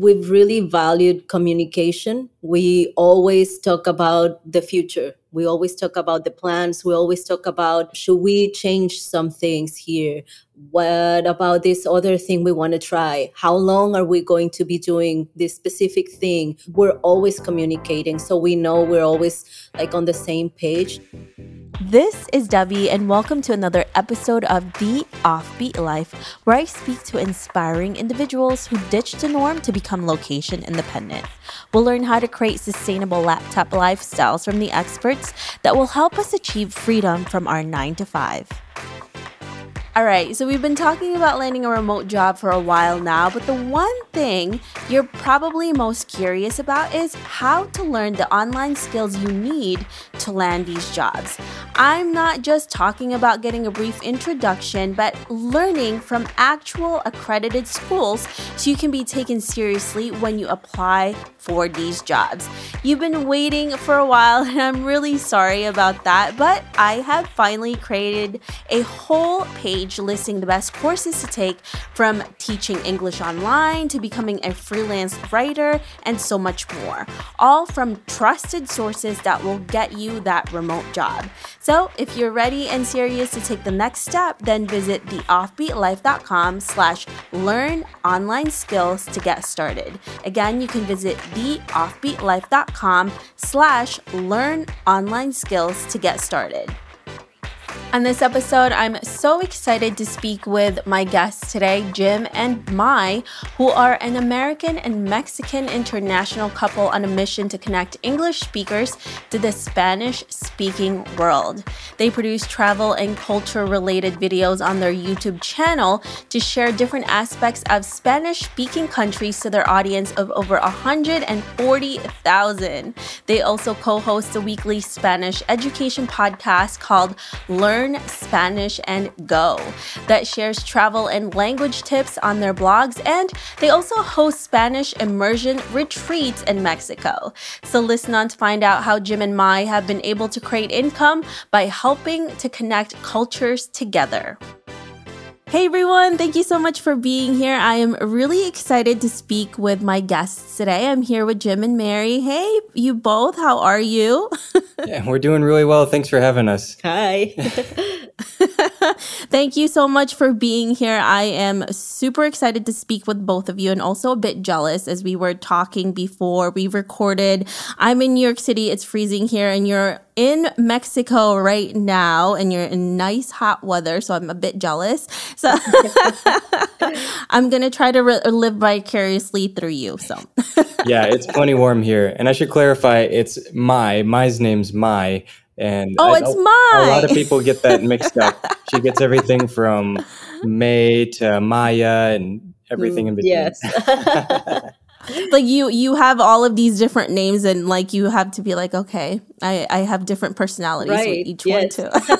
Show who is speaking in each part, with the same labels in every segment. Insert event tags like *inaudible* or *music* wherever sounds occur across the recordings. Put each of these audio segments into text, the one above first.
Speaker 1: we've really valued communication. We always talk about the future. We always talk about the plans. We always talk about should we change some things here? What about this other thing we want to try? How long are we going to be doing this specific thing? We're always communicating. So we know we're always like on the same page.
Speaker 2: This is Debbie, and welcome to another episode of The Offbeat Life, where I speak to inspiring individuals who ditched the norm to become location independent. We'll learn how to create sustainable laptop lifestyles from the experts that will help us achieve freedom from our 9 to 5. All right, so we've been talking about landing a remote job for a while now, but the one thing you're probably most curious about is how to learn the online skills you need to land these jobs. I'm not just talking about getting a brief introduction, but learning from actual accredited schools so you can be taken seriously when you apply for these jobs. You've been waiting for a while, *laughs* and I'm really sorry about that, but I have finally created a whole page listing the best courses to take from teaching English online to becoming a freelance writer and so much more, all from trusted sources that will get you that remote job. So if you're ready and serious to take the next step, then visit theoffbeatlife.com slash learn online skills to get started. Again, you can visit theoffbeatlife.com slash learn online skills to get started. On this episode, I'm so excited to speak with my guests today, Jim and Mai, who are an American and Mexican international couple on a mission to connect English speakers to the Spanish speaking world. They produce travel and culture related videos on their YouTube channel to share different aspects of Spanish speaking countries to their audience of over 140,000. They also co host a weekly Spanish education podcast called Learn Learn Spanish and Go that shares travel and language tips on their blogs, and they also host Spanish immersion retreats in Mexico. So listen on to find out how Jim and Mai have been able to create income by helping to connect cultures together. Hey everyone, thank you so much for being here. I am really excited to speak with my guests today. I'm here with Jim and Mary. Hey, you both, how are you? *laughs*
Speaker 3: yeah, we're doing really well. Thanks for having us.
Speaker 1: Hi. *laughs*
Speaker 2: Thank you so much for being here. I am super excited to speak with both of you and also a bit jealous as we were talking before we recorded. I'm in New York City, it's freezing here, and you're in Mexico right now and you're in nice hot weather, so I'm a bit jealous. So *laughs* I'm going to try to re- live vicariously through you. So *laughs*
Speaker 3: Yeah, it's plenty warm here. And I should clarify it's Mai. Mai's name's Mai. And
Speaker 2: oh, I, it's Mai.
Speaker 3: A lot of people get that mixed up. she gets everything from May to Maya and everything in mm, between.
Speaker 1: Yes. *laughs*
Speaker 2: like you you have all of these different names and like you have to be like okay i i have different personalities right. with each yes. one too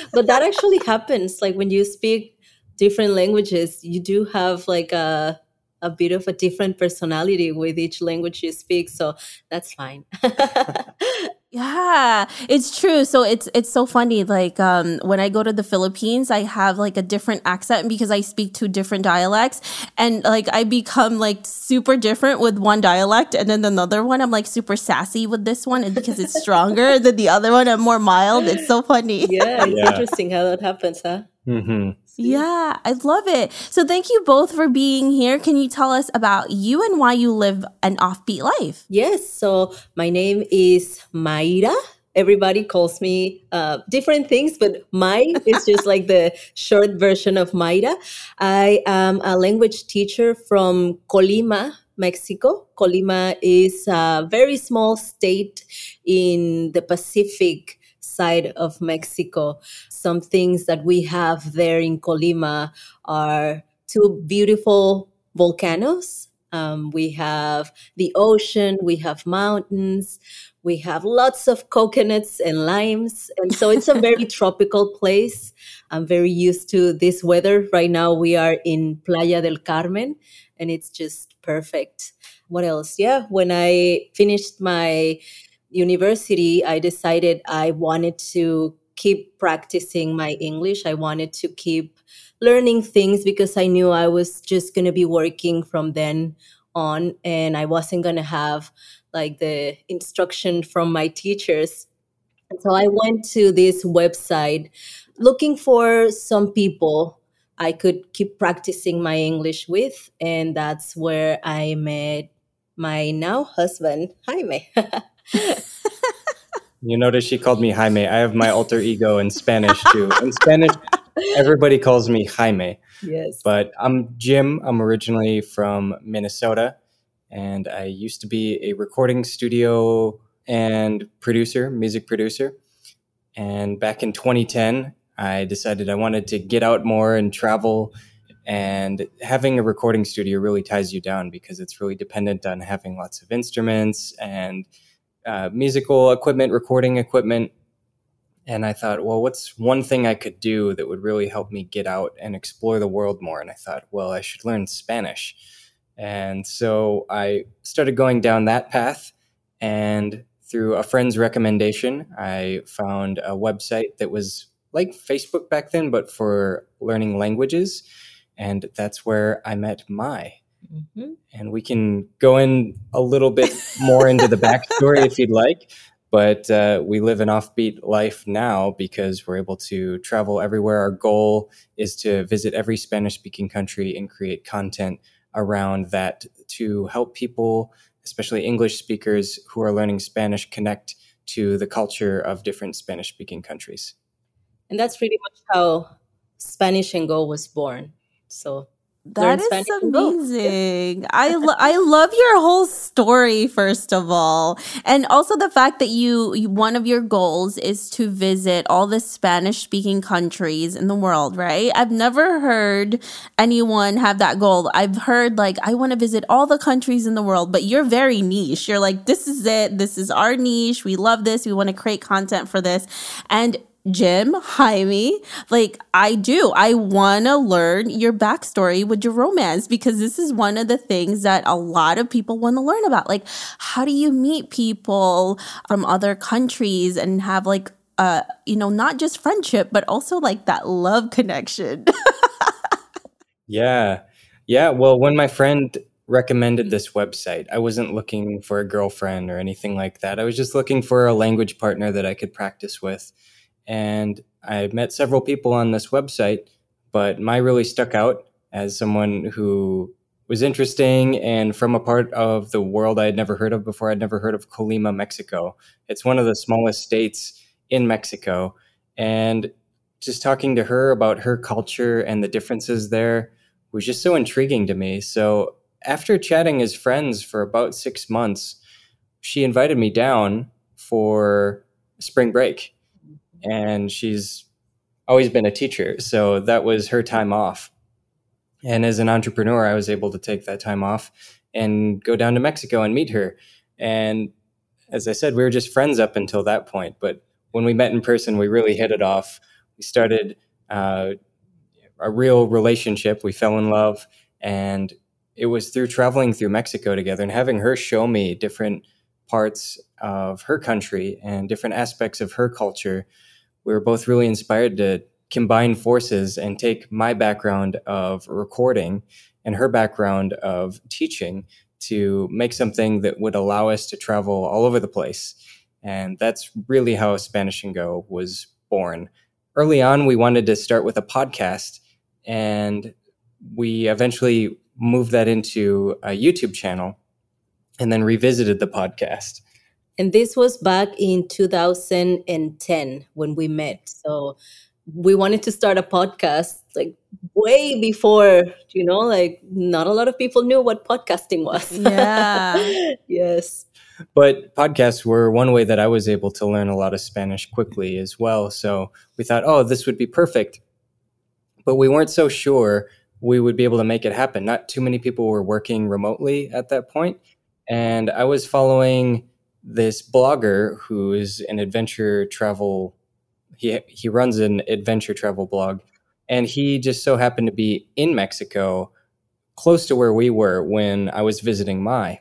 Speaker 2: *laughs*
Speaker 1: but that actually happens like when you speak different languages you do have like a a bit of a different personality with each language you speak so that's fine *laughs*
Speaker 2: yeah, it's true. So it's it's so funny. Like um, when I go to the Philippines, I have like a different accent because I speak two different dialects, and like I become like super different with one dialect, and then another one I'm like super sassy with this one, and because it's stronger than the other one, I'm more mild. It's so funny.
Speaker 1: Yeah, it's yeah. interesting how that happens, huh?
Speaker 3: Mm-hmm.
Speaker 2: Yeah, I love it. So thank you both for being here. Can you tell us about you and why you live an offbeat life?
Speaker 1: Yes. So my name is Mayra. Everybody calls me uh, different things, but Mai is just like the *laughs* short version of Mayra. I am a language teacher from Colima, Mexico. Colima is a very small state in the Pacific side of Mexico. Some things that we have there in Colima are two beautiful volcanoes. Um, we have the ocean, we have mountains, we have lots of coconuts and limes. And so it's a *laughs* very tropical place. I'm very used to this weather. Right now, we are in Playa del Carmen, and it's just perfect. What else? Yeah, when I finished my university, I decided I wanted to keep practicing my English. I wanted to keep learning things because I knew I was just going to be working from then on and I wasn't going to have like the instruction from my teachers. And so I went to this website looking for some people I could keep practicing my English with. And that's where I met my now husband, Jaime. *laughs*
Speaker 3: you notice she called me Jaime. I have my alter ego in Spanish too. In Spanish, everybody calls me Jaime.
Speaker 1: Yes.
Speaker 3: But I'm Jim. I'm originally from Minnesota, and I used to be a recording studio and producer, music producer. And back in 2010, I decided I wanted to get out more and travel. And having a recording studio really ties you down because it's really dependent on having lots of instruments and uh, musical equipment, recording equipment. And I thought, well, what's one thing I could do that would really help me get out and explore the world more? And I thought, well, I should learn Spanish. And so I started going down that path. And through a friend's recommendation, I found a website that was like Facebook back then, but for learning languages. And that's where I met Mai. Mm-hmm. And we can go in a little bit more into the backstory if you'd like. But uh, we live an offbeat life now because we're able to travel everywhere. Our goal is to visit every Spanish speaking country and create content around that to help people, especially English speakers who are learning Spanish, connect to the culture of different Spanish speaking countries.
Speaker 1: And that's pretty much how Spanish and Go was born. So
Speaker 2: that is amazing. I *laughs* lo- I love your whole story first of all. And also the fact that you, you one of your goals is to visit all the Spanish speaking countries in the world, right? I've never heard anyone have that goal. I've heard like I want to visit all the countries in the world, but you're very niche. You're like this is it. This is our niche. We love this. We want to create content for this. And Jim, Jaime, like I do. I want to learn your backstory with your romance because this is one of the things that a lot of people want to learn about. Like, how do you meet people from other countries and have like, uh, you know, not just friendship, but also like that love connection? *laughs*
Speaker 3: yeah. Yeah. Well, when my friend recommended this website, I wasn't looking for a girlfriend or anything like that. I was just looking for a language partner that I could practice with and I met several people on this website, but Mai really stuck out as someone who was interesting and from a part of the world I had never heard of before. I'd never heard of Colima, Mexico. It's one of the smallest states in Mexico. And just talking to her about her culture and the differences there was just so intriguing to me. So after chatting as friends for about six months, she invited me down for spring break and she's always been a teacher. So that was her time off. And as an entrepreneur, I was able to take that time off and go down to Mexico and meet her. And as I said, we were just friends up until that point. But when we met in person, we really hit it off. We started uh, a real relationship. We fell in love. And it was through traveling through Mexico together and having her show me different parts of her country and different aspects of her culture we were both really inspired to combine forces and take my background of recording and her background of teaching to make something that would allow us to travel all over the place. And that's really how Spanish and Go was born. Early on, we wanted to start with a podcast, and we eventually moved that into a YouTube channel and then revisited the podcast.
Speaker 1: And this was back in 2010 when we met. So we wanted to start a podcast like way before, you know, like not a lot of people knew what podcasting was. *laughs*
Speaker 2: Yeah.
Speaker 1: yes.
Speaker 3: But podcasts were one way that I was able to learn a lot of Spanish quickly as well. So we thought, oh, this would be perfect. But we weren't so sure we would be able to make it happen. Not too many people were working remotely at that point. And I was following this blogger who is an adventure travel he he runs an adventure travel blog and he just so happened to be in Mexico close to where we were when I was visiting Mai.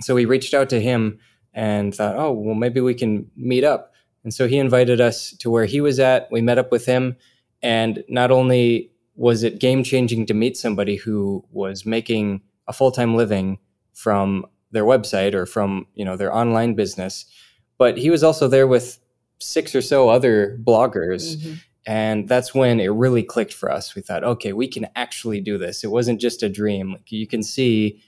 Speaker 3: So we reached out to him and thought, "Oh, well maybe we can meet up." And so he invited us to where he was at. We met up with him and not only was it game changing to meet somebody who was making a full-time living from their website or from you know their online business. But he was also there with six or so other bloggers. Mm-hmm. and that's when it really clicked for us. We thought okay we can actually do this. It wasn't just a dream. Like you can see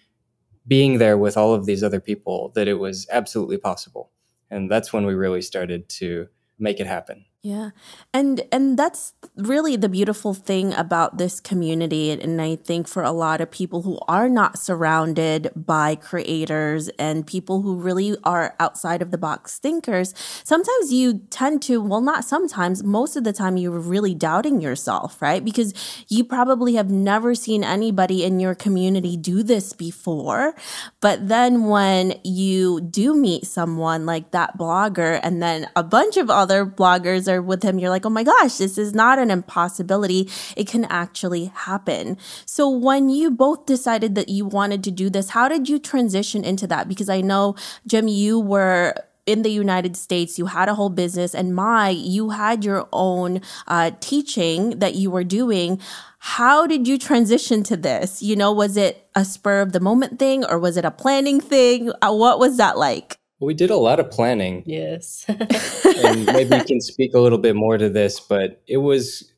Speaker 3: being there with all of these other people that it was absolutely possible. And that's when we really started to make it happen
Speaker 2: yeah. And and that's really the beautiful thing about this community and I think for a lot of people who are not surrounded by creators and people who really are outside of the box thinkers, sometimes you tend to well not sometimes, most of the time you're really doubting yourself, right? Because you probably have never seen anybody in your community do this before. But then when you do meet someone like that blogger and then a bunch of other bloggers are with him, you're like, oh Mai gosh, this is not an impossibility. It can actually happen. So when you both decided that you wanted to do this, how did you transition into that? Because I know, Jim, you were in the United States, you had a whole business, and my, you had your own uh, teaching that you were doing. How did you transition to this? You know, was it a spur of the moment thing or was it a planning thing? Uh, what was that like?
Speaker 3: We did a lot of planning.
Speaker 1: Yes. *laughs*
Speaker 3: and maybe you can speak a little bit more to this, but it was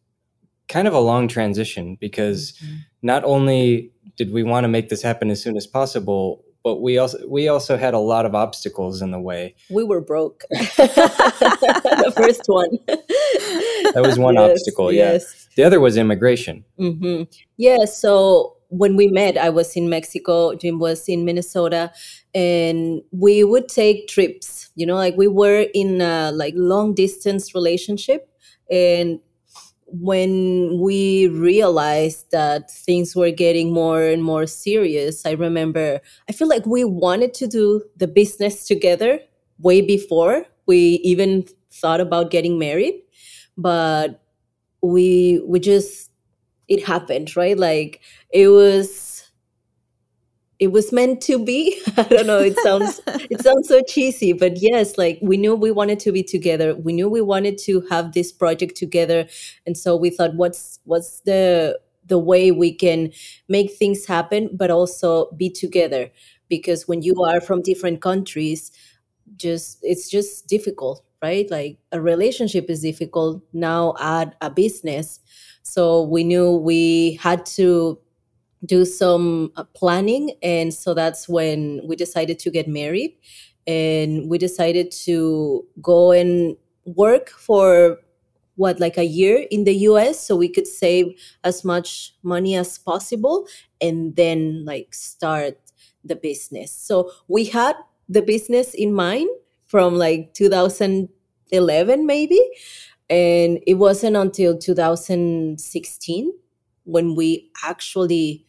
Speaker 3: kind of a long transition because mm-hmm. not only did we want to make this happen as soon as possible, but we also we also had a lot of obstacles in the way.
Speaker 1: We were broke. *laughs* *laughs* the first one.
Speaker 3: that was one yes, obstacle. Yeah. Yes. The other was immigration.
Speaker 1: Mm-hmm. Yeah. So when we met, I was in Mexico, Jim was in Minnesota, and we would take trips. You know, like we were in a like long distance relationship, and when we realized that things were getting more and more serious, I remember I feel like we wanted to do the business together way before we even thought about getting married, but we we just it happened, right? Like it was it was meant to be. *laughs* I don't know, it sounds it *laughs* sounds so cheesy, but yes, like we knew we wanted to be together. We knew we wanted to have this project together. And so we thought what's what's the the way we can make things happen but also be together because when you are from different countries just it's just difficult right like a relationship is difficult now add a business so we knew we had to do some uh, planning. And so that's when we decided to get married. And we decided to go and work for what, like a year in the US so we could save as much money as possible and then like start the business. So we had the business in mind from like 2011 maybe and it wasn't until 2016 when we actually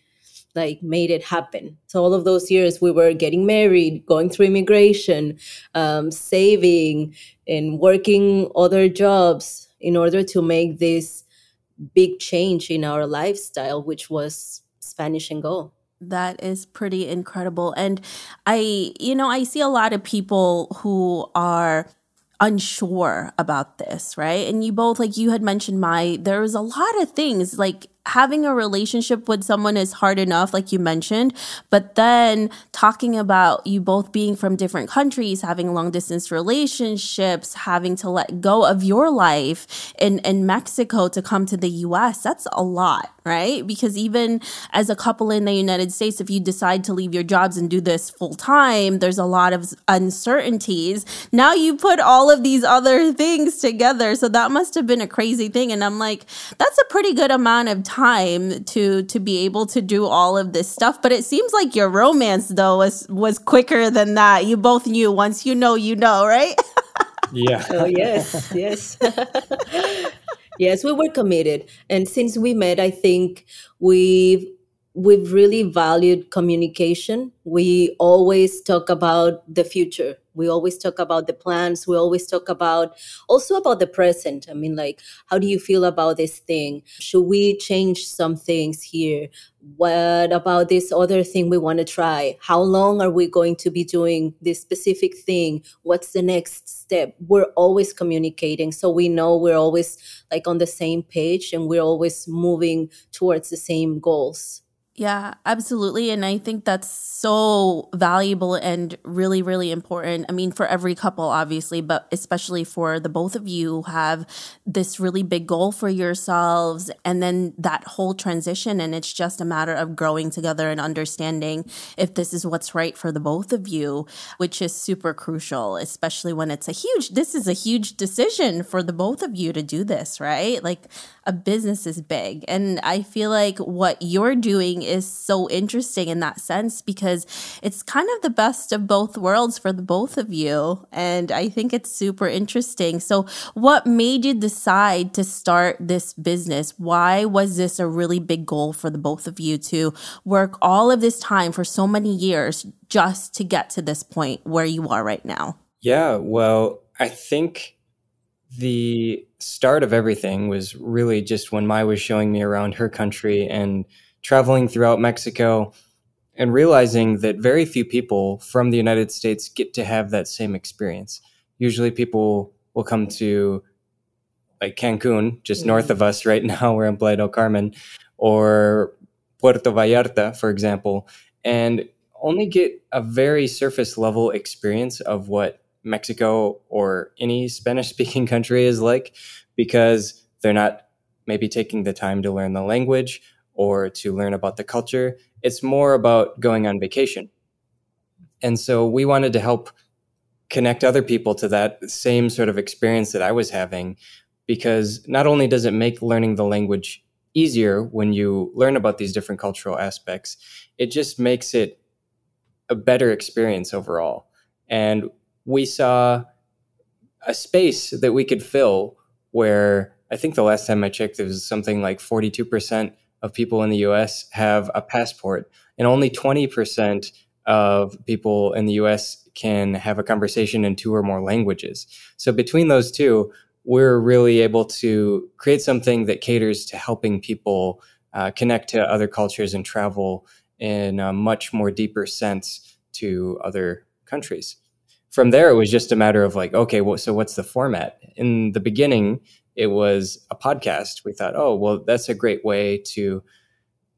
Speaker 1: like made it happen. So all of those years we were getting married going through immigration um, saving and working other jobs in order to make this big change in our lifestyle which was spanish and go.
Speaker 2: That is pretty incredible. And i you know i see a lot of people who are unsure about this, right? And you both, like you had mentioned, Mai, there was a lot of things like having a relationship with someone is hard enough, like you mentioned, but then talking about you both being from different countries, having long distance relationships, having to let go of your life in, in Mexico to come to the US, that's a lot, right? Because even as a couple in the United States, if you decide to leave your jobs and do this full time, there's a lot of uncertainties. Now you put all of these other things together. So that must have been a crazy thing. And I'm like, that's a pretty good amount of time to to be able to do all of this stuff but it seems like your romance though was was quicker than that you both knew once you know you know right *laughs*
Speaker 3: yeah
Speaker 1: oh yes yes *laughs* yes we were committed. And since we met i think we've we've really valued communication we always talk about the future. We always talk about the plans. We always talk about also about the present. I mean like how do you feel about this thing? Should we change some things here? What about this other thing we want to try? How long are we going to be doing this specific thing? What's the next step? We're always communicating so we know we're always like on the same page and we're always moving towards the same goals
Speaker 2: Yeah, absolutely. And I think that's so valuable and really, really important. I mean, for every couple, obviously, but especially for the both of you have this really big goal for yourselves and then that whole transition. And it's just a matter of growing together and understanding if this is what's right for the both of you, which is super crucial, especially when it's a huge, this is a huge decision for the both of you to do this, right? Like a business is big. And I feel like what you're doing is so interesting in that sense because it's kind of the best of both worlds for the both of you. And I think it's super interesting. So, what made you decide to start this business? Why was this a really big goal for the both of you to work all of this time for so many years just to get to this point where you are right now?
Speaker 3: Yeah, well, I think the start of everything was really just when Mai was showing me around her country and traveling throughout Mexico and realizing that very few people from the United States get to have that same experience. Usually people will come to like Cancun, just north of us right *laughs* now, we're in Playa del Carmen, or Puerto Vallarta, for example, and only get a very surface level experience of what Mexico or any Spanish speaking *laughs* country is like because they're not maybe taking the time to learn the language or to learn about the culture. It's more about going on vacation. And so we wanted to help connect other people to that same sort of experience that I was having because not only does it make learning the language easier when you learn about these different cultural aspects, it just makes it a better experience overall. And we saw a space that we could fill where I think the last time I checked, there was something like 42% of people in the US have a passport, and only 20% of people in the US can have a conversation in two or more languages. So between those two, we're really able to create something that caters to helping people uh, connect to other cultures and travel in a much more deeper sense to other countries. From there, it was just a matter of like, okay, well, so what's the format? In the beginning, it was a podcast. We thought, oh, well, that's a great way to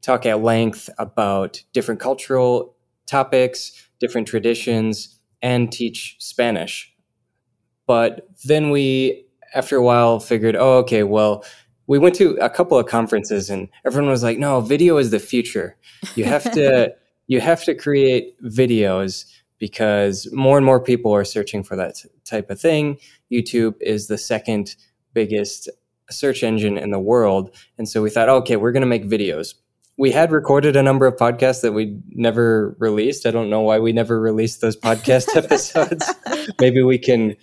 Speaker 3: talk at length about different cultural topics, different traditions, and teach Spanish. But then we, after a while, figured, oh, okay, well, we went to a couple of conferences and everyone was like, no, video is the future. You have to, *laughs* you have to create videos because more and more people are searching for that type of thing. YouTube is the second biggest search engine in the world. And so we thought, okay, we're going to make videos. We had recorded a number of podcasts that we never released. I don't know why we never released those podcast *laughs* episodes. Maybe we can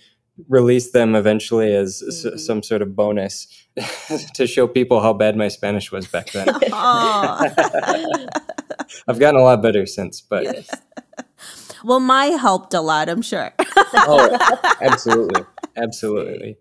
Speaker 3: release them eventually as mm-hmm. s- some sort of bonus *laughs* to show people how bad my Spanish was back then. *laughs* I've gotten a lot better since, but. Yes.
Speaker 2: Well, Mai helped a lot, I'm sure.
Speaker 3: oh, absolutely. Absolutely.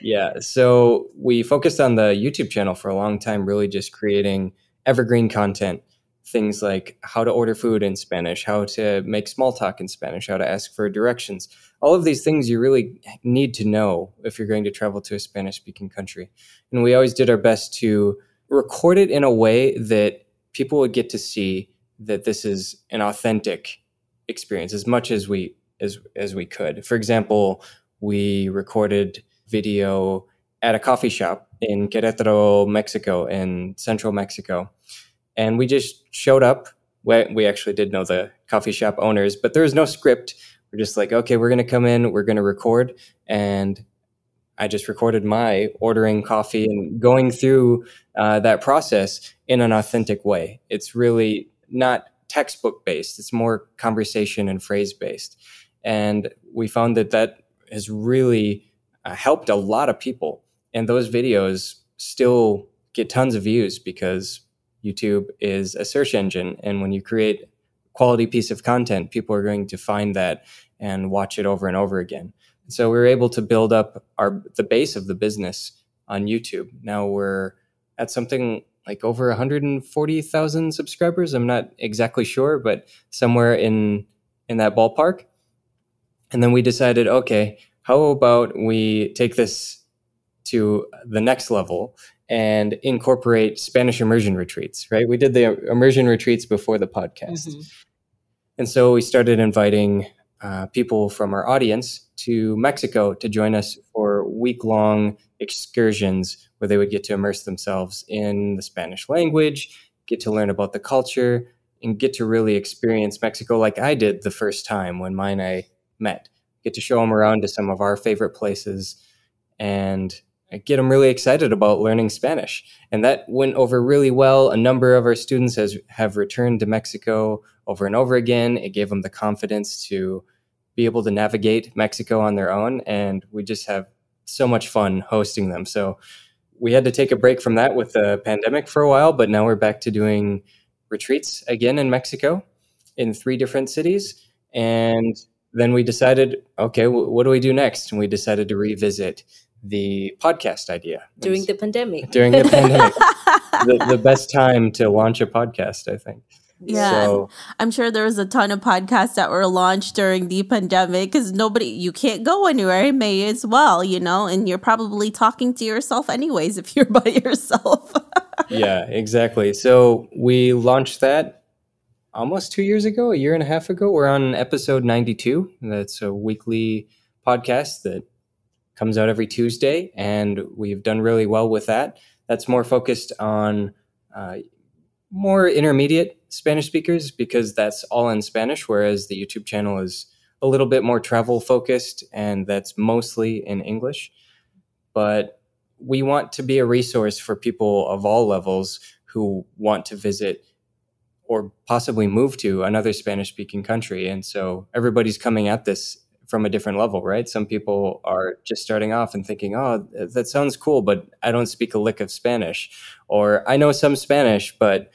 Speaker 3: Yeah. So we focused on the YouTube channel for a long time, really just creating evergreen content. Things like how to order food in Spanish, how to make small talk in Spanish, how to ask for directions. All of these things you really need to know if you're going to travel to a Spanish speaking country. And we always did our best to record it in a way that people would get to see that this is an authentic experience as much as we as as we could. For example, we recorded video at a coffee shop in Querétaro, Mexico, in central Mexico. And we just showed up. We actually did know the coffee shop owners, but there was no script. We're just like, okay, we're going to come in, we're going to record. And I just recorded my ordering coffee and going through uh, that process in an authentic way. It's really not textbook based, it's more conversation and phrase based. And we found that that has really uh, helped a lot of people. And those videos still get tons of views because YouTube is a search engine. And when you create quality piece of content, people are going to find that and watch it over and over again. So we were able to build up our the base of the business on YouTube. Now we're at something like over 140,000 subscribers. I'm not exactly sure, but somewhere in in that ballpark. And then we decided, okay, how about we take this to the next level and incorporate Spanish immersion retreats, right? We did the immersion retreats before the podcast. Mm-hmm. And so we started inviting uh, people from our audience to Mexico to join us for week long excursions where they would get to immerse themselves in the Spanish language, get to learn about the culture, and get to really experience Mexico like I did the first time when mine I met. Get to show them around to some of our favorite places and get them really excited about learning Spanish. And that went over really well. A number of our students has, have returned to Mexico over and over again. It gave them the confidence to be able to navigate Mexico on their own. And we just have so much fun hosting them. So we had to take a break from that with the pandemic for a while, but now we're back to doing retreats again in Mexico in three different cities. And then we decided, okay, w- what do we do next? And we decided to revisit the podcast idea
Speaker 1: during the pandemic. *laughs*
Speaker 3: During the pandemic, *laughs* the, the best time to launch a podcast, I think.
Speaker 2: Yeah, so, I'm sure there was a ton of podcasts that were launched during the pandemic because nobody, you can't go anywhere. May as well, you know, and you're probably talking to yourself anyways if you're *laughs* by yourself.
Speaker 3: yeah, exactly. So we launched that almost two years ago, a year and a half ago. We're on episode 92. That's a weekly podcast that comes out every Tuesday, and we've done really well with that. That's more focused on uh, more intermediate Spanish speakers because that's all in Spanish, whereas the YouTube channel is a little bit more travel focused and that's mostly in English. But we want to be a resource for people of all levels who want to visit or possibly move to another Spanish speaking country. And so everybody's coming at this from a different level, right? Some people are just starting off and thinking, oh, that sounds cool, but I don't speak a lick of Spanish. Or I know some Spanish, but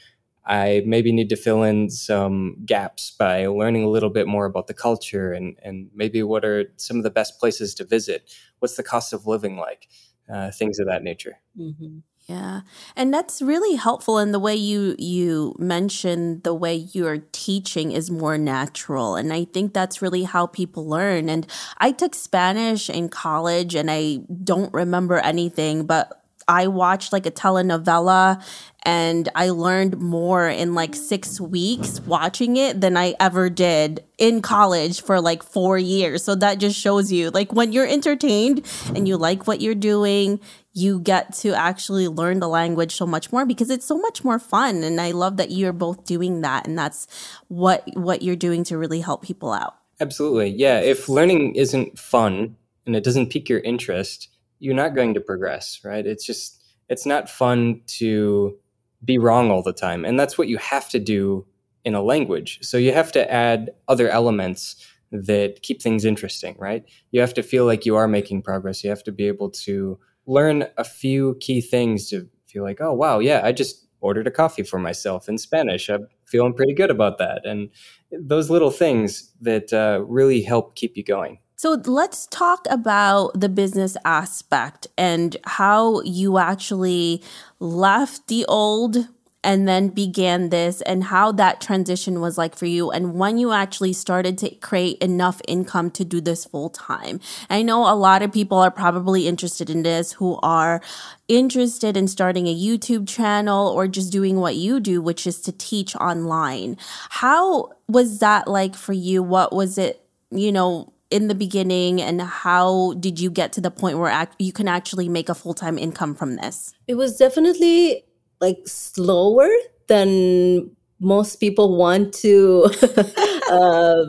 Speaker 3: I maybe need to fill in some gaps by learning a little bit more about the culture and, and maybe what are some of the best places to visit? What's the cost of living like? Uh, things of that nature.
Speaker 2: Mm-hmm. Yeah. And that's really helpful in the way you you mentioned the way you're teaching is more natural and I think that's really how people learn and I took Spanish in college and I don't remember anything but I watched like a telenovela and I learned more in like six weeks watching it than I ever did in college for like four years. So that just shows you like when you're entertained and you like what you're doing, you get to actually learn the language so much more because it's so much more fun. And I love that you're both doing that. And that's what what you're doing to really help people out.
Speaker 3: Absolutely. Yeah. If learning isn't fun and it doesn't pique your interest, you're not going to progress, right? It's just, it's not fun to be wrong all the time. And that's what you have to do in a language. So you have to add other elements that keep things interesting, right? You have to feel like you are making progress. You have to be able to learn a few key things to feel like, oh, wow, yeah, I just ordered a coffee for myself in Spanish. I'm feeling pretty good about that. And those little things that uh, really help keep you going.
Speaker 2: So let's talk about the business aspect and how you actually left the old and then began this and how that transition was like for you and when you actually started to create enough income to do this full time. I know a lot of people are probably interested in this who are interested in starting a YouTube channel or just doing what you do, which is to teach online. How was that like for you? What was it, you know, in the beginning and how did you get to the point where act- you can actually make a full-time income from this
Speaker 1: it was definitely like slower than most people want to *laughs* uh,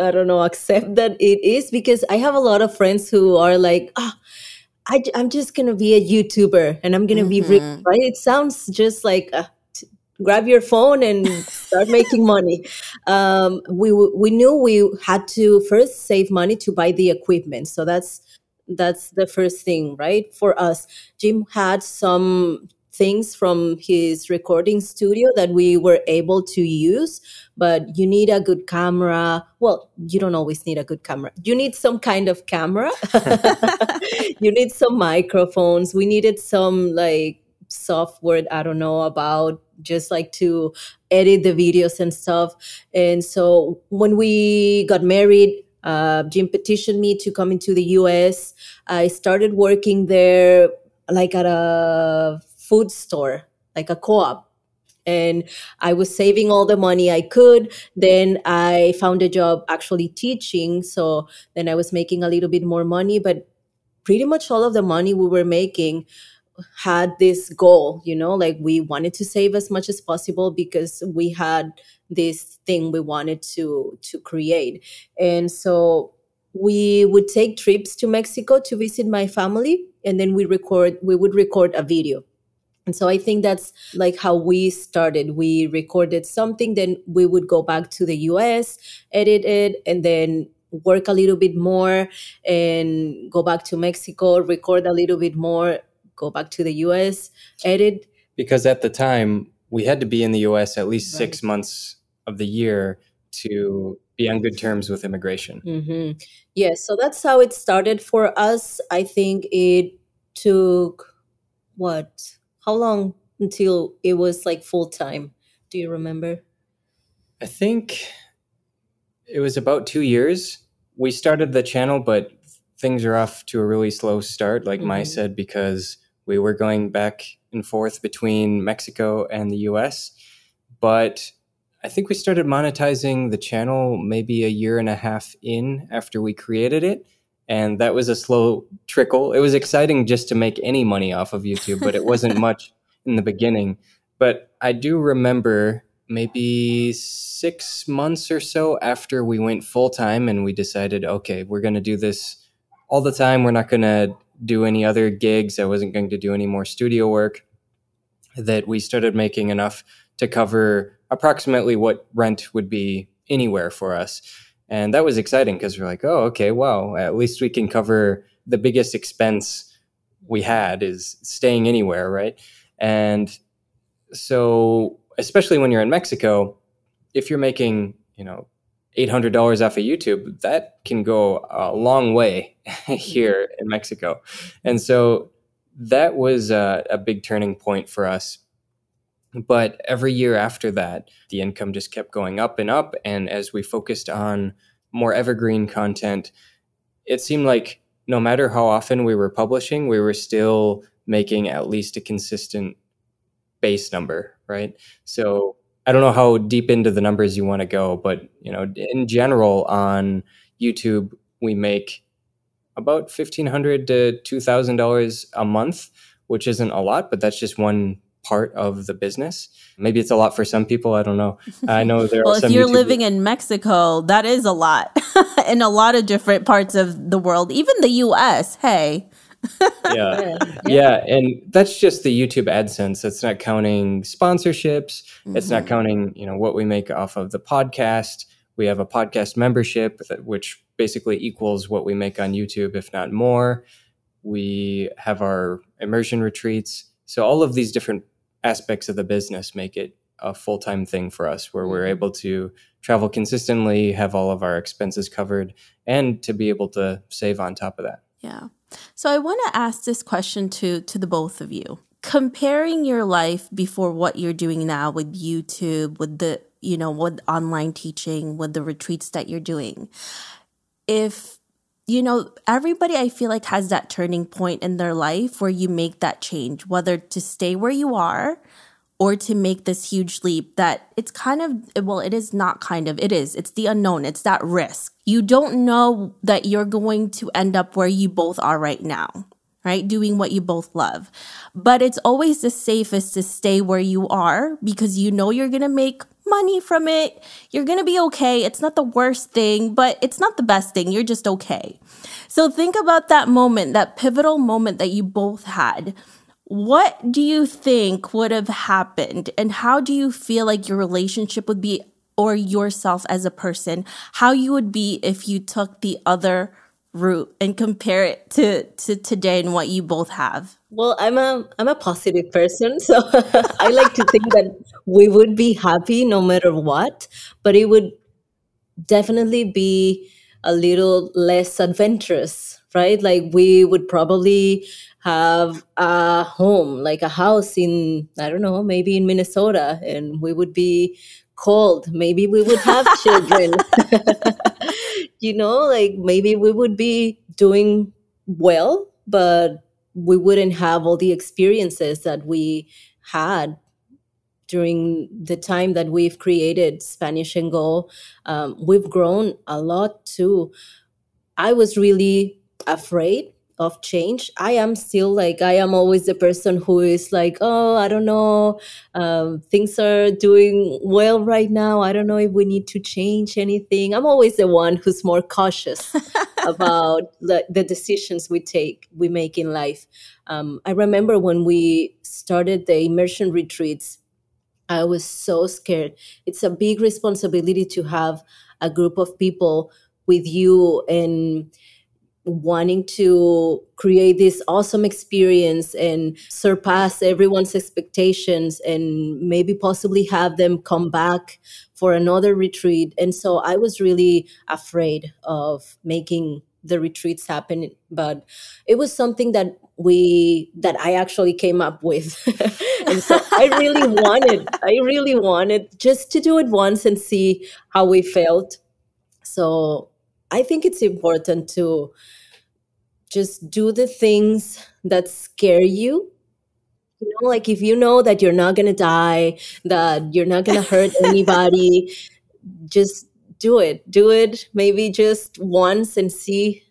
Speaker 1: i don't know accept that it is because i have a lot of friends who are like oh, I, am just gonna be a YouTuber and I'm gonna mm-hmm. be rich, right? It sounds just like uh, grab your phone and start *laughs* making money. Um, we we knew we had to first save money to buy the equipment, so that's that's the first thing, right? For us, Jim had some things from his recording studio that we were able to use but you need a good camera well you don't always need a good camera you need some kind of camera *laughs* *laughs* you need some microphones we needed some like software i don't know about just like to edit the videos and stuff. And so when we got married, uh, Jim petitioned me to come into the US. I started working there like at a food store, like a co-op. And I was saving all the money I could. Then I found a job actually teaching. So then I was making a little bit more money, but pretty much all of the money we were making had this goal, you know, like we wanted to save as much as possible because we had this thing we wanted to to create. And so we would take trips to Mexico to visit my family and then we record we would record a video and so i think that's like how we started we recorded something then we would go back to the us edit it and then work a little bit more and go back to mexico record a little bit more go back to the us edit
Speaker 3: because at the time we had to be in the us at least right. six months of the year to be on good terms with immigration.
Speaker 1: Mm-hmm. Yeah, so that's how it started for us. I think it took what? How long until it was like full time? Do you remember?
Speaker 3: I think it was about two years. We started the channel, but things are off to a really slow start, like mm-hmm. Mai said, because we were going back and forth between Mexico and the US. But I think we started monetizing the channel maybe a year and a half in after we created it. And that was a slow trickle. It was exciting just to make any money off of YouTube, but it wasn't *laughs* much in the beginning. But I do remember maybe six months or so after we went full time and we decided, okay, we're going to do this all the time. We're not going to do any other gigs. I wasn't going to do any more studio work. That we started making enough to cover approximately what rent would be anywhere for us. And that was exciting because we're like, oh, okay, wow, at least we can cover the biggest expense we had is staying anywhere, right? And so, especially when you're in Mexico, if you're making, you know, $800 off of YouTube, that can go a long way *laughs* here mm-hmm. in Mexico. And so that was a, a big turning point for us but every year after that, the income just kept going up and up. And as we focused on more evergreen content, it seemed like no matter how often we were publishing, we were still making at least a consistent base number, right? So I don't know how deep into the numbers you want to go, but you know, in general on YouTube, we make about fifteen hundred to two thousand dollars a month, which isn't a lot, but that's just one part of the business. Maybe it's a lot for some people. I don't know. I know *laughs* there
Speaker 2: well,
Speaker 3: are.
Speaker 2: Well, if you're YouTubers. living in Mexico, that is a lot *laughs* in a lot of different parts of the world, even the U.S. Hey. *laughs*
Speaker 3: yeah. yeah. yeah. And that's just the YouTube AdSense. It's not counting sponsorships. Mm-hmm. It's not mm-hmm. counting, you know, what we make off of the podcast. We have a podcast membership, which basically equals what we make on YouTube, if not more. We have our immersion retreats. So all of these different aspects of the business make it a full time thing for us where we're mm-hmm. able to travel consistently, have all of our expenses covered, and to be able to save on top of that.
Speaker 2: Yeah. So I want to ask this question to to the both of you. Comparing your life before what you're doing now with YouTube, with the you know, with online teaching, with the retreats that you're doing. If you know, everybody I feel like has that turning point in their life where you make that change, whether to stay where you are or to make this huge leap that it's kind of, well, it is not kind of, it is, it's the unknown, it's that risk. You don't know that you're going to end up where you both are right now. Right? Doing what you both love. But it's always the safest to stay where you are because you know you're going to make money from it. You're going to be okay. It's not the worst thing, but it's not the best thing. You're just okay. So think about that moment, that pivotal moment that you both had. What do you think would have happened? And how do you feel like your relationship would be, or yourself as a person, how you would be if you took the other route and compare it to, to today and what you both have?
Speaker 1: Well, I'm a I'm a positive person, so *laughs* I like to think that we would be happy no matter what, but it would definitely be a little less adventurous, right? Like we would probably have a home, like a house in I don't know, maybe in Minnesota, and we would be cold. Maybe we would have *laughs* children. *laughs* you know, like maybe we would be doing well, but we wouldn't have all the experiences that we had during the time that we've created Spanish and Go. Um, we've grown a lot too. I was really afraid of change. I am still like, I am always the person who is like, oh, I don't know, um, things are doing well right now. I don't know if we need to change anything. I'm always the one who's more cautious *laughs* about the, the, decisions we take, we make in life. Um, I remember when we started the immersion retreats, I was so scared. It's a big responsibility to have a group of people with you and wanting to create this awesome experience and surpass everyone's expectations and maybe possibly have them come back for another retreat. And so I was really afraid of making the retreats happen but it was something that we that i actually came up with *laughs* and so i really *laughs* wanted i really wanted just to do it once and see how we felt so i think it's important to just do the things that scare you. You know like if you know that you're not going to die that you're not going to hurt *laughs* anybody just do it. Do it maybe just once and see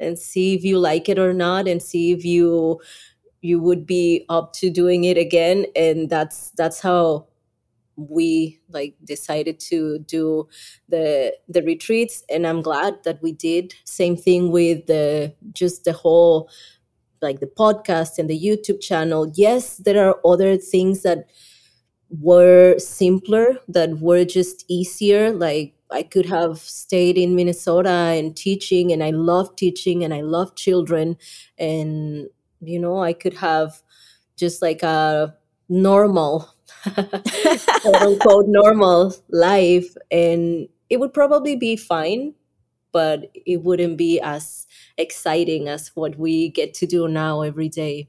Speaker 1: and see if you like it or not and see if you you would be up to doing it again. And that's that's how we like decided to do the the retreats and i'm glad that we did. Same thing with the just the whole like the podcast and the youtube channel. Yes there are other things that were simpler that were just easier like i could have stayed in minnesota and teaching and i love teaching and i love children and you know i could have just like a normal *laughs* quote unquote normal life and it would probably be fine but it wouldn't be as exciting as what we get to do now every day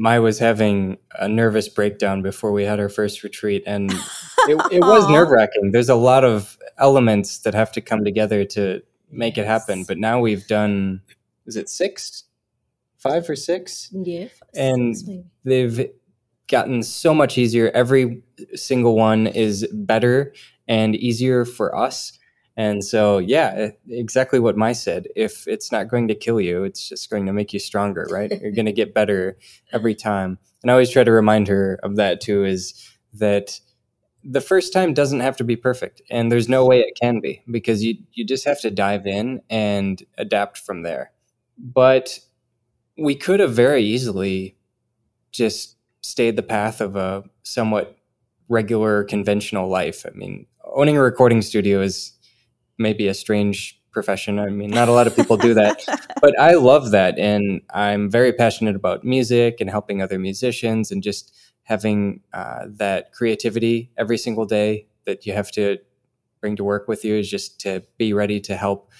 Speaker 3: Mai was having a nervous breakdown before we had our first retreat, and it, *laughs* it was nerve wracking. There's a lot of elements that have to come together to make it happen. But now we've done, is it six, five or six?
Speaker 1: Yeah,
Speaker 3: and six they've gotten so much easier. Every single one is better and easier for us. And so, yeah, exactly what Mai said. If it's not going to kill you, it's just going to make you stronger, right? You're going to get better every time. And I always try to remind her of that too is that the first time doesn't have to be perfect. And there's no way it can be because you, you just have to dive in and adapt from there. But we could have very easily just stayed the path of a somewhat regular conventional life. I mean, owning a recording studio is maybe a strange profession. I mean, not a lot of people do that, *laughs* but I love that. And I'm very passionate about music and helping other musicians and just having uh, that creativity every single day that you have to bring to work with you is just to be ready to help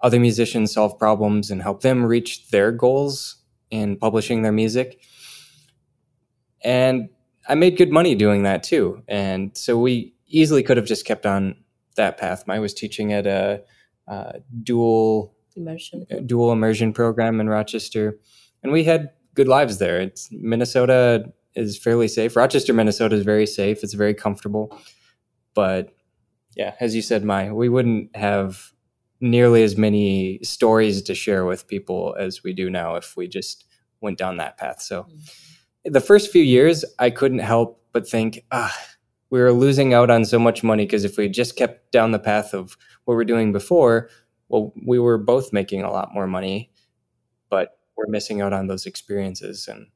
Speaker 3: other musicians solve problems and help them reach their goals in publishing their music and I made good money doing that too. And so we easily could have just kept on that path. I was teaching at a, a dual
Speaker 1: immersion
Speaker 3: dual immersion program in Rochester, and we had good lives there. It's Minnesota is fairly safe. Rochester, Minnesota is very safe. It's very comfortable, but yeah, as you said, Mai, we wouldn't have nearly as many stories to share with people as we do now if we just went down that path. So. Mm-hmm the first few years, I couldn't help but think, ah, we were losing out on so much money because if we just kept down the path of what we're doing before, well, we were both making a lot more money, but we're missing out on those experiences. And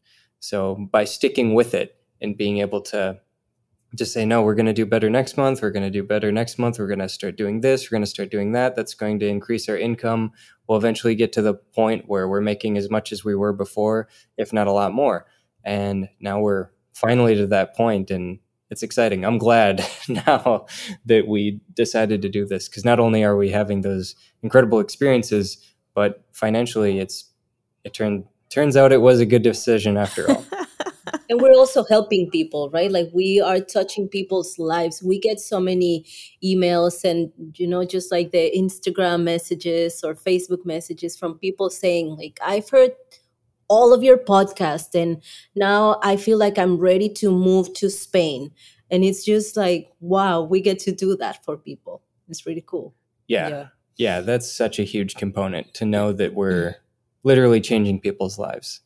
Speaker 3: so by sticking with it and being able to just say, no, we're going to do better next month. We're going to do better next month. We're going to start doing this. We're going to start doing that. That's going to increase our income. We'll eventually get to the point where we're making as much as we were before, if not a lot more and now we're finally to that point and it's exciting. I'm glad *laughs* now that we decided to do this because not only are we having those incredible experiences but financially it's it turned turns out it was a good decision after all. *laughs*
Speaker 1: And we're also helping people right? Like we are touching people's lives. We get so many emails and you know just like the instagram messages or facebook messages from people saying like i've heard all of your podcasts and now i feel like i'm ready to move to spain and it's just like wow we get to do that for people it's really cool
Speaker 3: yeah yeah, yeah that's such a huge component to know that we're mm. literally changing people's lives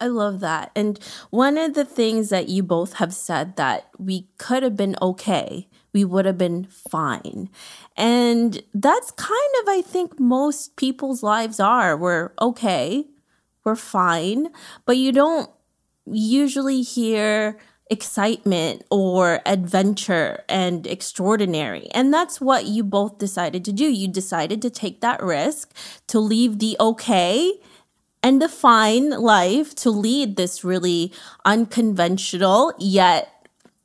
Speaker 2: I love that. And one of the things that you both have said that we could have been okay, we would have been fine. And that's kind of, I think, most people's lives are. We're okay, we're fine, but you don't usually hear excitement or adventure and extraordinary. And that's what you both decided to do. You decided to take that risk to leave the okay and the fine life to lead this really unconventional yet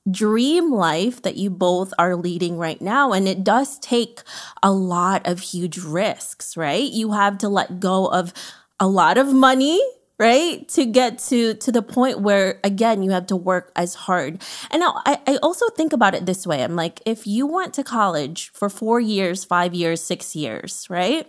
Speaker 2: dream life that you both are leading right now. And it does take a lot of huge risks, right? You have to let go of a lot of money right to get to to the point where again you have to work as hard. And now I, I also think about it this way. I'm like if you went to college for four years five years six years right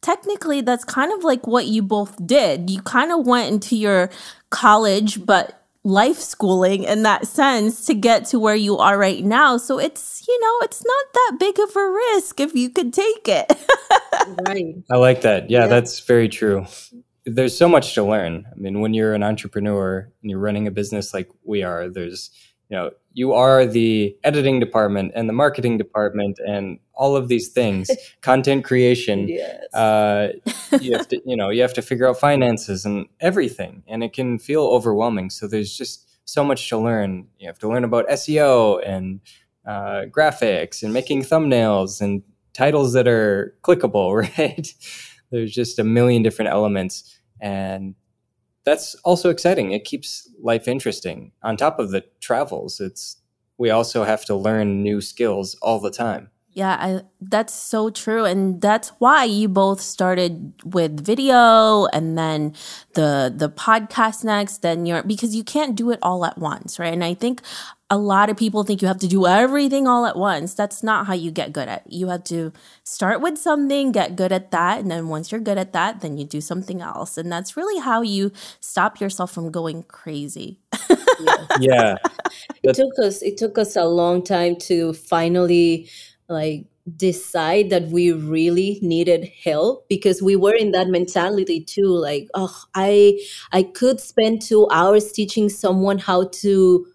Speaker 2: technically that's kind of like what you both did. You kind of went into your college but life schooling in that sense to get to where you are right now. So it's, you know, it's not that big of a risk if you could take it. *laughs*
Speaker 3: right. I like that. Yeah, yeah, that's very true. There's so much to learn. I mean, when you're an entrepreneur and you're running a business like we are, there's you know you are the editing department and the marketing department and all of these things. *laughs* Content creation yes. uh, you have to *laughs* you know you have to figure out finances and everything and it can feel overwhelming. So there's just so much to learn. You have to learn about seo and uh, graphics and making thumbnails and titles that are clickable *laughs* right? There's just a million different elements and that's also exciting. It keeps life interesting. On top of the travels, it's we also have to learn new skills all the time.
Speaker 2: Yeah, I, that's so true, and that's why you both started with video, and then the the podcast next. Then you're because you can't do it all at once, right? And I think a lot of people think you have to do everything all at once. That's not how you get good at. It. You have to start with something, get good at that, and then once you're good at that, then you do something else. And that's really how you stop yourself from going crazy.
Speaker 3: yeah. yeah. *laughs*
Speaker 1: It took us it took us a long time to finally like decide that we really needed help because we were in that mentality too like oh i i could spend 2 hours teaching someone how to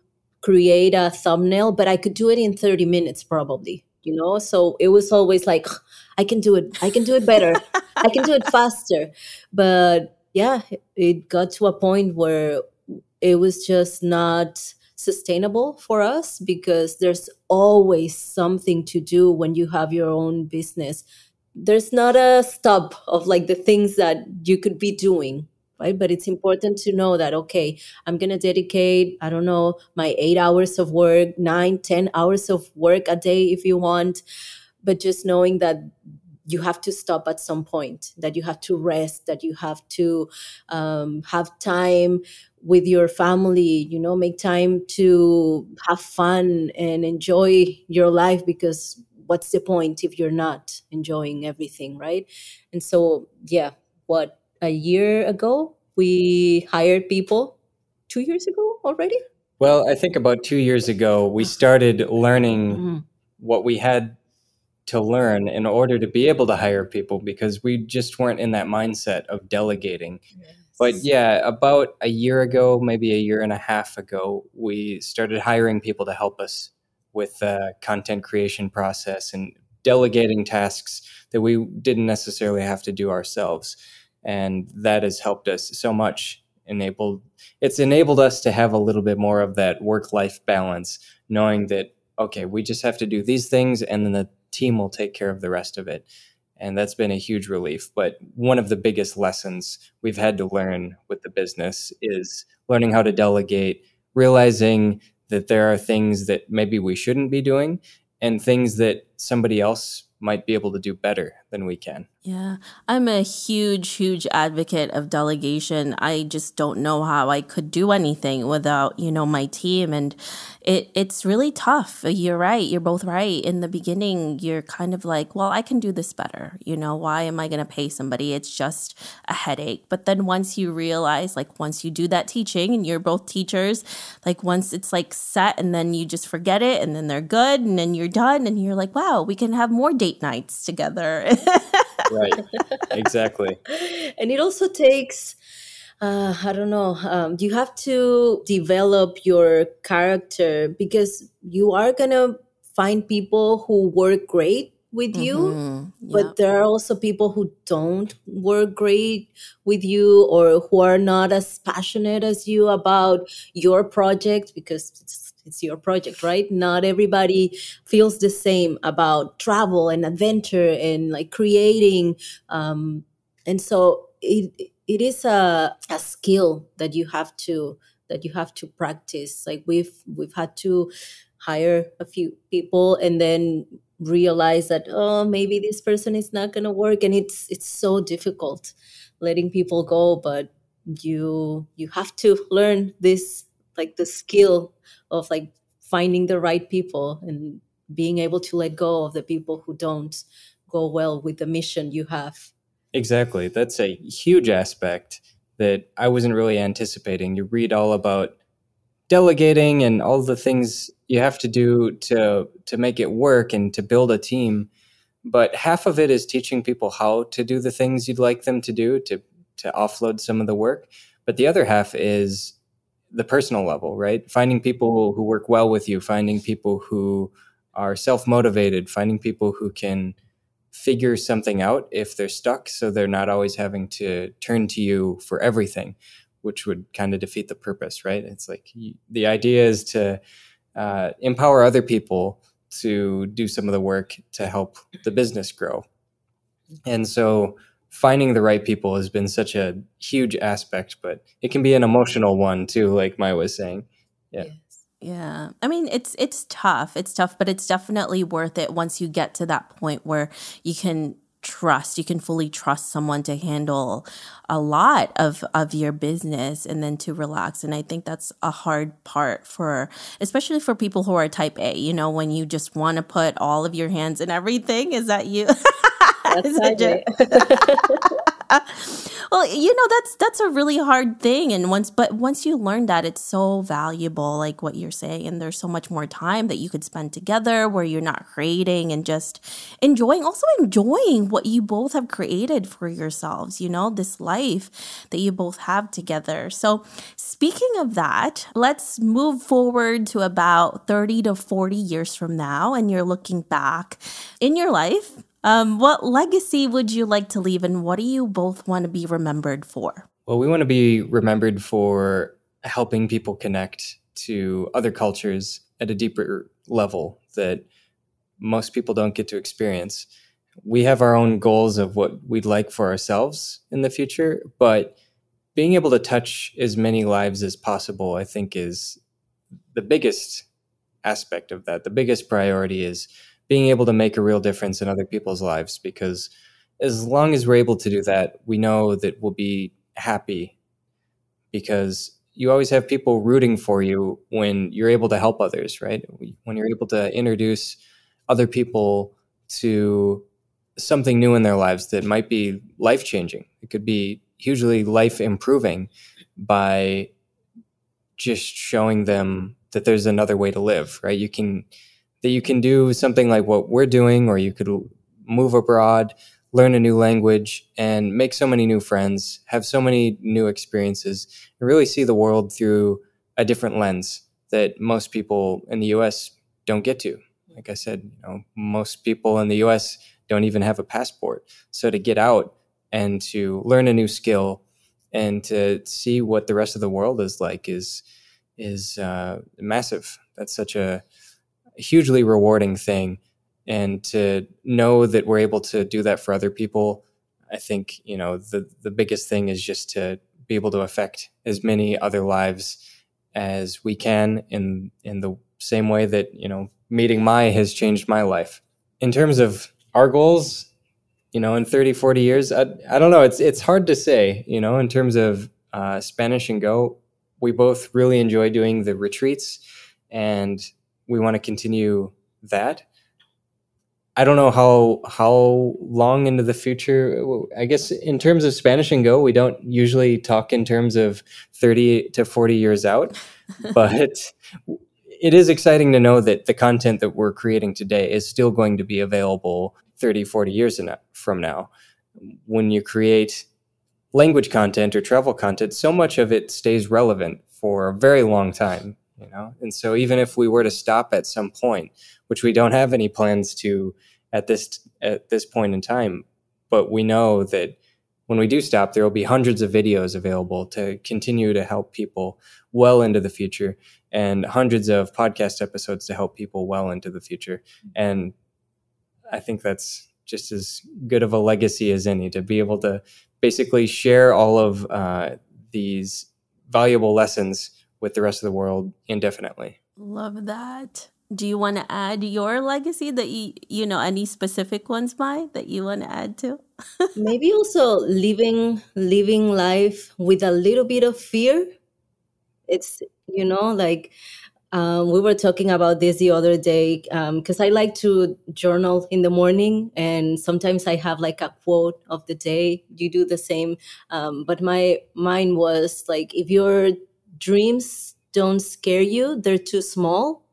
Speaker 1: create a thumbnail, but I could do it in 30 minutes probably, you know? So it was always like, I can do it. I can do it better. I can do it faster. But yeah, it got to a point where it was just not sustainable for us because there's always something to do when you have your own business. There's not a stop of like the things that you could be doing right? But it's important to know that okay i'm going to dedicate i don't know my eight hours of work nine ten hours of work a day if you want. But just knowing that you have to stop at some point that you have to rest that you have to um, have time with your family you know make time to have fun and enjoy your life because what's the point if you're not enjoying everything right? And so yeah what a year ago, we hired people. Two years ago already?
Speaker 3: Well, I think about two years ago, we started learning mm-hmm. what we had to learn in order to be able to hire people because we just weren't in that mindset of delegating. Yes. But yeah, about a year ago, maybe a year and a half ago, we started hiring people to help us with the content creation process and delegating tasks that we didn't necessarily have to do ourselves and that has helped us so much enabled it's enabled us to have a little bit more of that work life balance knowing that okay we just have to do these things and then the team will take care of the rest of it. And that's been a huge relief. But one of the biggest lessons we've had to learn with the business is learning how to delegate realizing that there are things that maybe we shouldn't be doing and things that somebody else might be able to do better than we can.
Speaker 2: Yeah, I'm a huge, huge advocate of delegation. I just don't know how I could do anything without, you know, my team. And it it's really tough. You're right. You're both right. In the beginning, you're kind of like, well, I can do this better. You know, why am I going to pay somebody? It's just a headache. But then once you realize, like, once you do that teaching and you're both teachers, like, once it's like set and then you just forget it and then they're good and then you're done and you're like, wow, we can have more date nights together. *laughs*
Speaker 3: right. Exactly. *laughs*
Speaker 1: and it also takes uh, I don't know. Um, you have to develop your character because you are gonna find people who work great with you,
Speaker 2: Mhm.
Speaker 1: but there are also people who don't work great with you or who are not as passionate as you about your project because it's, it's your project, right? Not everybody feels the same about travel and adventure and like creating. Um, and so it it is a, a skill that you have to that you have to practice. Like we've we've had to hire a few people and then realize that oh maybe this person is not going to work and it's it's so difficult letting people go but you you have to learn this like the skill of like finding the right people and being able to let go of the people who don't go well with the mission you have
Speaker 3: Exactly. That's a huge aspect that I wasn't really anticipating. You read all about delegating and all the things you have to do to to make it work and to build a team, but half of it is teaching people how to do the things you'd like them to do to to offload some of the work, but the other half is the personal level, right? Finding people who work well with you, finding people who are self-motivated, finding people who can figure something out if they're stuck so they're not always having to turn to you for everything which would kind of defeat the purpose right it's like you, the idea is to uh, empower other people to do some of the work to help the business grow and so finding the right people has been such a huge aspect but it can be an emotional one too like maya was saying Yeah.
Speaker 2: Yeah. I mean, it's it's tough. It's tough, but it's definitely worth it once you get to that point where you can trust, you can fully trust someone to handle a lot of of your business and then to relax. And I think that's a hard part for especially for people who are type A, you know, when you just want to put all of your hands in everything. Is that you?
Speaker 1: That's *laughs*
Speaker 2: Is that. *laughs* *laughs* well, you know that's that's a really hard thing, and once but once you learn that, it's so valuable. Like what you're saying, and there's so much more time that you could spend together, where you're not creating and just enjoying, also enjoying what you both have created for yourselves. You know, this life that you both have together. So, speaking of that, let's move forward to about thirty to forty years from now, and you're looking back in your life um, what legacy would you like to leave, and what do you both want to be remembered for?
Speaker 3: Well, we want to be remembered for helping people connect to other cultures at a deeper level that most people don't get to experience. We have our own goals of what we'd like for ourselves in the future, but being able to touch as many lives as possible, I think, is the biggest aspect of that. The biggest priority is being able to make a real difference in other people's lives because as long as we're able to do that, we know that we'll be happy because you always have people rooting for you when you're able to help others, right? When you're able to introduce other people to something new in their lives that might be life changing. It could be hugely life improving by just showing them that there's another way to live, right? You can that you can do something like what we're doing or you could move abroad, learn a new language and make so many new friends, have so many new experiences, and really see the world through a different lens that most people in the US don't get to. Like I said, you know, most people in the US don't even have a passport. So to get out and to learn a new skill and to see what the rest of the world is like is is uh, massive. That's such a hugely rewarding thing, and to know that we're able to do that for other people, I think you know the the biggest thing is just to be able to affect as many other lives as we can in in the same way that you know meeting Mai has changed my life. In terms of our goals, you know, in 30, 40 years, I, I don't know. It's it's hard to say, you know, in terms of uh, Spanish and Go. We both really enjoy doing the retreats, and we want to continue that. I don't know how how long into the future. I guess in terms of Spanish and Go, we don't usually talk in terms of thirty to forty years out, *laughs* but it is exciting to know that the content that we're creating today is still going to be available 30, 40 years from now. When you create language content or travel content, so much of it stays relevant for a very long time. You know, and so even if we were to stop at some point, which we don't have any plans to at this at this point in time. But we know that when we do stop, there will be hundreds of videos available to continue to help people well into the future, and hundreds of podcast episodes to help people well into the future. And I think that's just as good of a legacy as any to be able to basically share all of uh, these valuable lessons with the rest of the world indefinitely.
Speaker 2: Love that do you want to add your legacy that you you know any specific ones by that you want to add to *laughs*
Speaker 1: maybe also living living life with a little bit of fear it's you know like um, we were talking about this the other day because um, I like to journal in the morning, and sometimes I have like a quote of the day. You do the same, um, but my mine was like, if your dreams don't scare you, they're too small.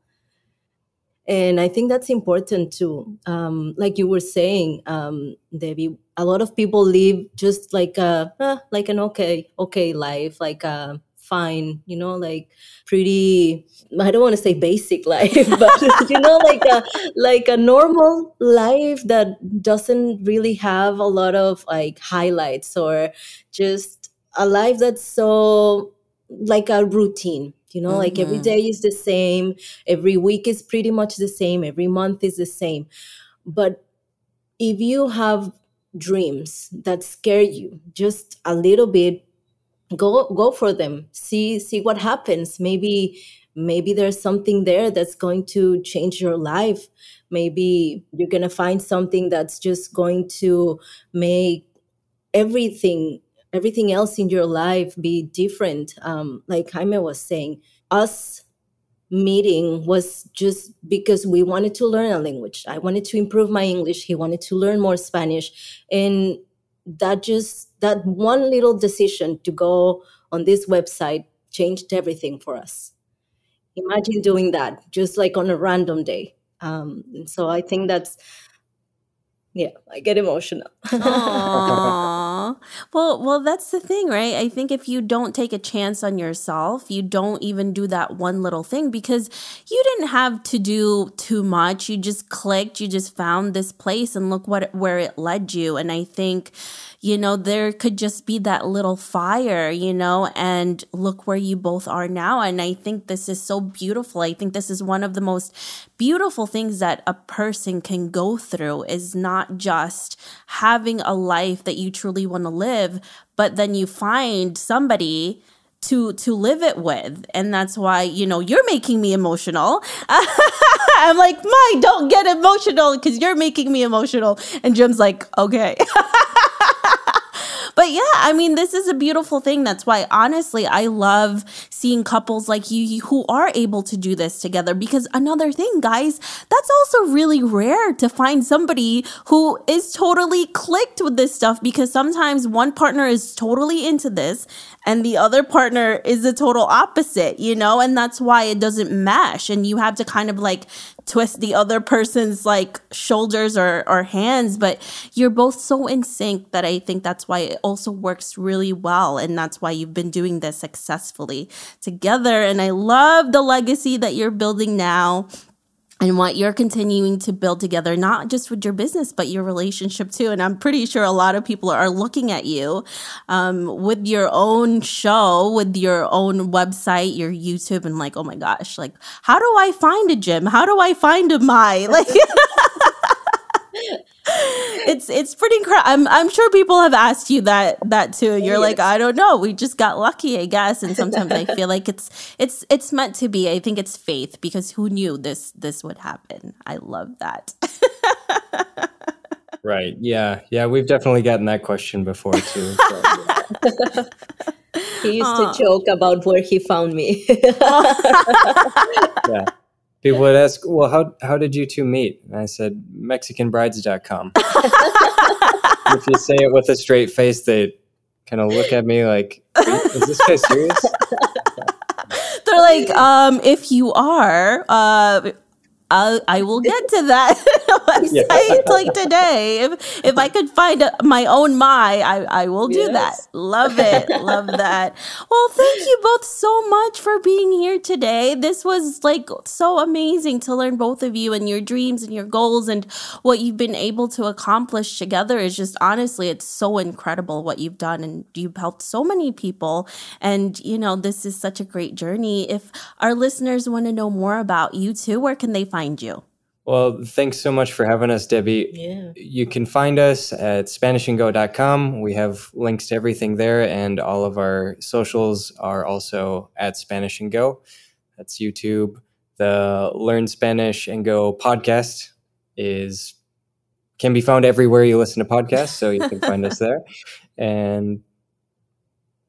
Speaker 1: And i think that's important too. Um, like you were saying um, debbie a lot of people live just like a uh, like an okay okay life like a fine you know like pretty i don't want to say basic *laughs* life but you know like a like a normal life that doesn't really have a lot of like highlights or just a life that's so like a routine you know mm-hmm. like every mm-hmm. is the same every week is pretty much the same every month is the same but if you have dreams that scare you just a little bit go go for them see see what happens maybe maybe there's something there that's going to change your life maybe you're going to find something that's just going to make everything everything else in your life be different. Um, like Jaime was saying, us meeting was just because we wanted to learn a language. I wanted to improve my English. He wanted to learn more Spanish. And that just, that one little decision to go on this website changed everything for us. Imagine doing that just like on a random day. Um, so I think that's yeah, I get emotional. *laughs*
Speaker 2: Well, well, that's the thing, right? I think if you don't take a chance on yourself, you don't even do that one little thing because you didn't have to do too much. You just clicked, you just found this place, and look what where it led you. And I think you know, there could just be that little fire, you know, and look where you both are now. And I think this is so beautiful. I think this is one of the most beautiful things that a person can go through is not just having a life that you truly want to live, but then you find somebody to to live it with and that's why you know you're making me emotional *laughs* i'm like Mai don't get emotional because you're making me emotional and jim's like okay *laughs* but yeah, I mean, this is a beautiful thing. That's why, honestly, I love seeing couples like you who are able to do this together. Because another thing, guys, that's also really rare to find somebody who is totally clicked with this stuff because sometimes one partner is totally into this and the other partner is the total opposite, you know? And that's why it doesn't mesh. And you have to kind of like twist the other person's like shoulders or, or hands, but you're both so in sync that I think that's why it also works really well. And that's why you've been doing this successfully together. And I love the legacy that you're building now and what you're continuing to build together, not just with your business, but your relationship too. And I'm pretty sure a lot of people are looking at you um, with your own show, with your own website, your YouTube, and like, oh my gosh, like, how do I find a Jim? How do I find a Mai? *laughs* Like, *laughs* it's it's pretty incredible. I'm I'm sure people have asked you that that too. You're yes. like, I don't know. We just got lucky, I guess. And sometimes I *laughs* feel like it's it's it's meant to be. I think it's faith because who knew this this would happen. I love that. *laughs*
Speaker 3: Right. Yeah. Yeah. We've definitely gotten that question before too. So, yeah. *laughs*
Speaker 1: he used to joke about where he found me.
Speaker 3: yeah. People would ask, well, how, how did you two meet? And I said, MexicanBrides.com. if you say it with a straight face, they kind of look at me like, is this guy serious?
Speaker 2: They're like, um, if you are, uh, I'll, I will get to that *laughs* website like today. If if I could find a, my own Mai, I, I will do yes. that. Love it. Love that. *laughs* Well, thank you both so much for being here today. This was like so amazing to learn both of you and your dreams and your goals and what you've been able to accomplish together is just honestly, it's so incredible what you've done and you've helped so many people. And, you know, this is such a great journey. If our listeners want to know more about you too, where can they find you?
Speaker 3: Well, thanks so much for having us, Debbie.
Speaker 1: Yeah.
Speaker 3: You can find us at SpanishAndGo.com. We have links to everything there, and all of our socials are also at Spanish and Go. That's YouTube. The Learn Spanish and Go podcast is can be found everywhere you listen to podcasts, so you can find us there, *laughs* and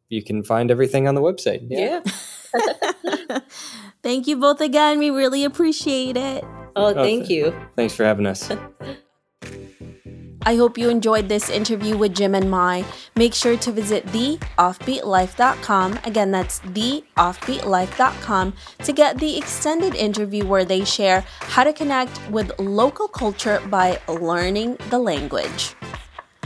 Speaker 3: you can find everything on the website.
Speaker 1: Yeah.
Speaker 2: yeah. *laughs* Thank you both again. We really appreciate it.
Speaker 1: Oh, oh thank oh, you.
Speaker 3: Thanks for having us.
Speaker 2: I hope you enjoyed this interview with Jim and Mai. Make sure to visit theoffbeatlife.com. Again, that's theoffbeatlife.com to get the extended interview where they share how to connect with local culture by learning the language.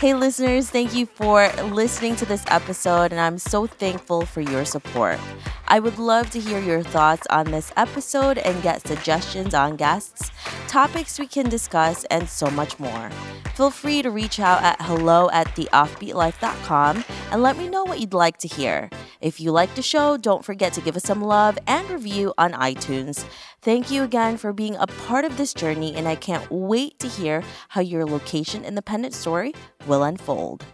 Speaker 2: Hey, listeners, thank you for listening to this episode, and I'm so thankful for your support. I would love to hear your thoughts on this episode and get suggestions on guests, topics we can discuss, and so much more. Feel free to reach out at hello at theoffbeatlife.com and let me know what you'd like to hear. If you like the show, don't forget to give us some love and review on iTunes. Thank you again for being a part of this journey, and I can't wait to hear how your location independent story will unfold.